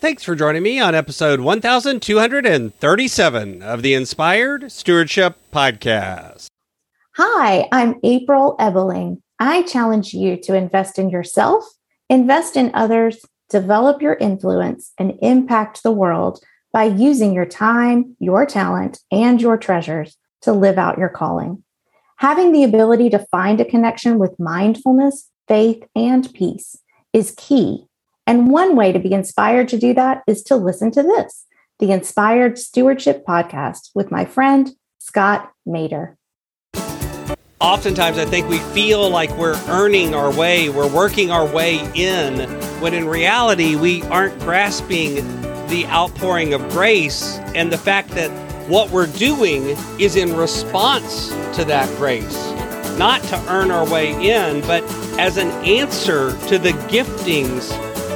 Thanks for joining me on episode 1237 of the Inspired Stewardship Podcast. Hi, I'm April Ebeling. I challenge you to invest in yourself, invest in others, develop your influence, and impact the world by using your time, your talent, and your treasures to live out your calling. Having the ability to find a connection with mindfulness, faith, and peace is key. And one way to be inspired to do that is to listen to this the Inspired Stewardship Podcast with my friend, Scott Maderer. Oftentimes, I think we feel like we're earning our way, we're working our way in, when in reality, we aren't grasping the outpouring of grace and the fact that what we're doing is in response to that grace, not to earn our way in, but as an answer to the giftings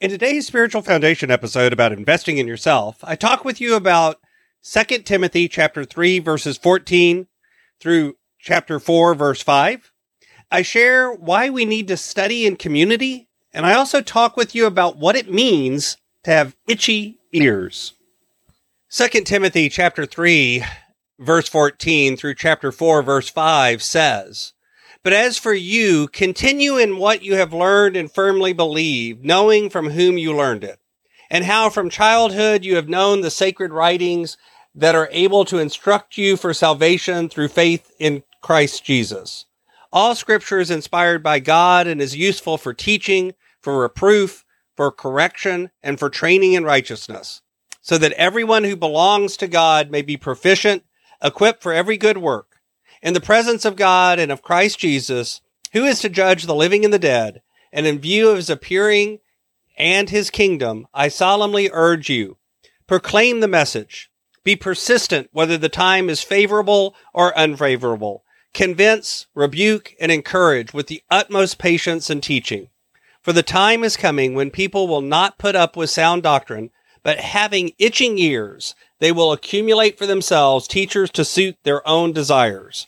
In today's Spiritual Foundation episode about investing in yourself, I talk with you about 2 Timothy chapter 3 verses 14 through chapter 4 verse 5. I share why we need to study in community, and I also talk with you about what it means to have itchy ears. 2 Timothy chapter 3 verse 14 through chapter 4 verse 5 says, But as for you, continue in what you have learned and firmly believe, knowing from whom you learned it, and how from childhood you have known the sacred writings that are able to instruct you for salvation through faith in Christ Jesus. All scripture is inspired by God and is useful for teaching, for reproof, for correction, and for training in righteousness so that everyone who belongs to God may be proficient, equipped for every good work. In the presence of God and of Christ Jesus, who is to judge the living and the dead, and in view of his appearing and his kingdom, I solemnly urge you, proclaim the message. Be persistent whether the time is favorable or unfavorable. Convince, rebuke, and encourage with the utmost patience and teaching. For the time is coming when people will not put up with sound doctrine, but having itching ears, they will accumulate for themselves teachers to suit their own desires,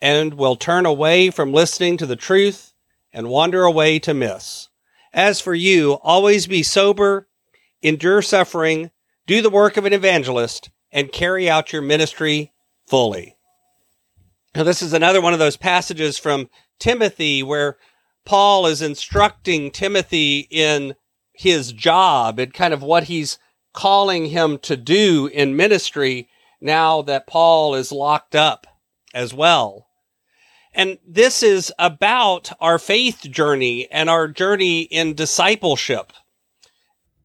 and will turn away from listening to the truth and wander away to myths. As for you, always be sober, endure suffering, do the work of an evangelist, and carry out your ministry fully. Now, this is another one of those passages from Timothy where Paul is instructing Timothy in his job and kind of what he's calling him to do in ministry now that Paul is locked up as well. And this is about our faith journey and our journey in discipleship.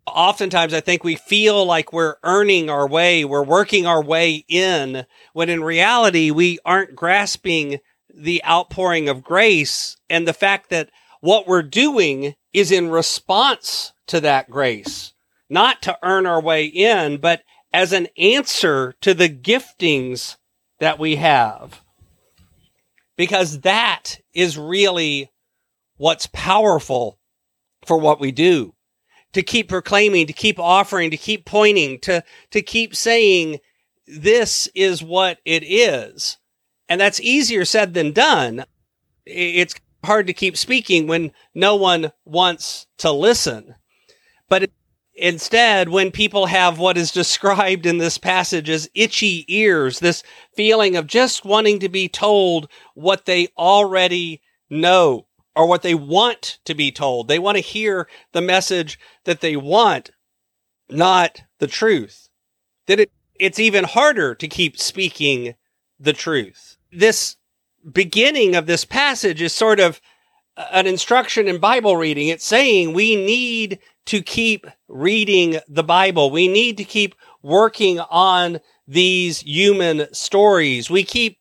Oftentimes, I think we feel like we're earning our way, we're working our way in, when in reality, we aren't grasping the outpouring of grace and the fact that what we're doing is in response to that grace, not to earn our way in, but as an answer to the giftings that we have. Because that is really what's powerful for what we do. To keep proclaiming, to keep offering, to keep pointing, to, to keep saying, this is what it is. And that's easier said than done. It's hard to keep speaking when no one wants to listen. But instead, when people have what is described in this passage as itchy ears, this feeling of just wanting to be told what they already know or what they want to be told, they want to hear the message that they want, not the truth. That it, it's even harder to keep speaking the truth. This beginning of this passage is sort of an instruction in Bible reading. It's saying we need to keep reading the Bible. We need to keep working on these human stories. We keep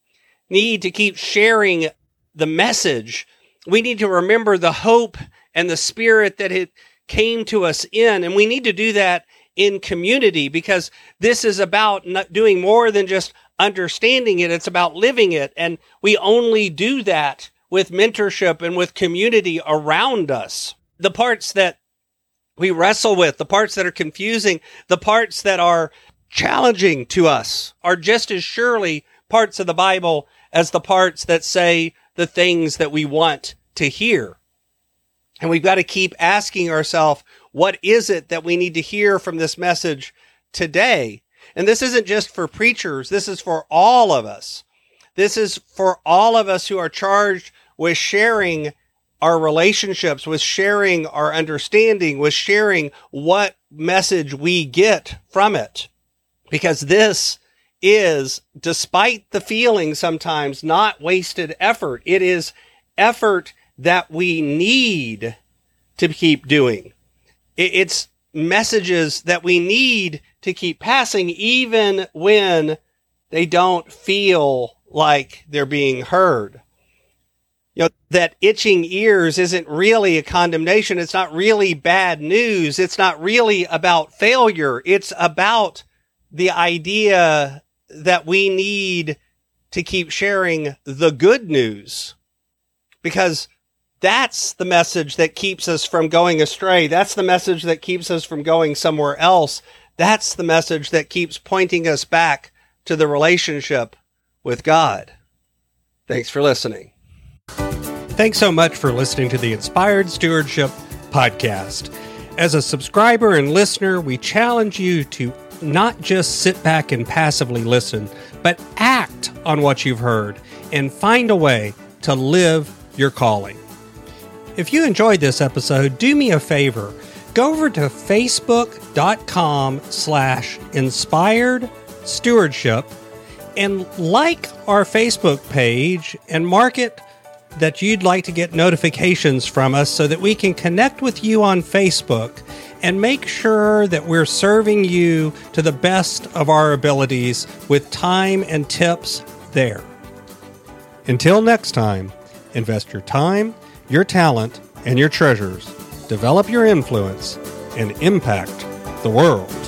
need to keep sharing the message. We need to remember the hope and the spirit that it came to us in, and we need to do that in community because this is about doing more than just understanding it. It's about living it. And we only do that with mentorship and with community around us. The parts that we wrestle with, the parts that are confusing, the parts that are challenging to us are just as surely parts of the Bible as the parts that say the things that we want to hear. And we've got to keep asking ourselves, what is it that we need to hear from this message today? And this isn't just for preachers. This is for all of us. This is for all of us who are charged with sharing our relationships, with sharing our understanding, with sharing what message we get from it. Because this is, despite the feeling sometimes, not wasted effort. It is effort that we need to keep doing. It's messages that we need to keep passing even when they don't feel like they're being heard. You know, that itching ears isn't really a condemnation. It's not really bad news. It's not really about failure. It's about the idea that we need to keep sharing the good news because that's the message that keeps us from going astray. That's the message that keeps us from going somewhere else. That's the message that keeps pointing us back to the relationship with God. Thanks for listening. Thanks so much for listening to the Inspired Stewardship Podcast. As a subscriber and listener, we challenge you to not just sit back and passively listen, but act on what you've heard and find a way to live your calling. If you enjoyed this episode, do me a favor. Go over to facebook.com slash inspired stewardship and like our Facebook page and mark it that you'd like to get notifications from us so that we can connect with you on Facebook and make sure that we're serving you to the best of our abilities with time and tips there. Until next time, invest your time, your talent, and your treasures, develop your influence, and impact the world.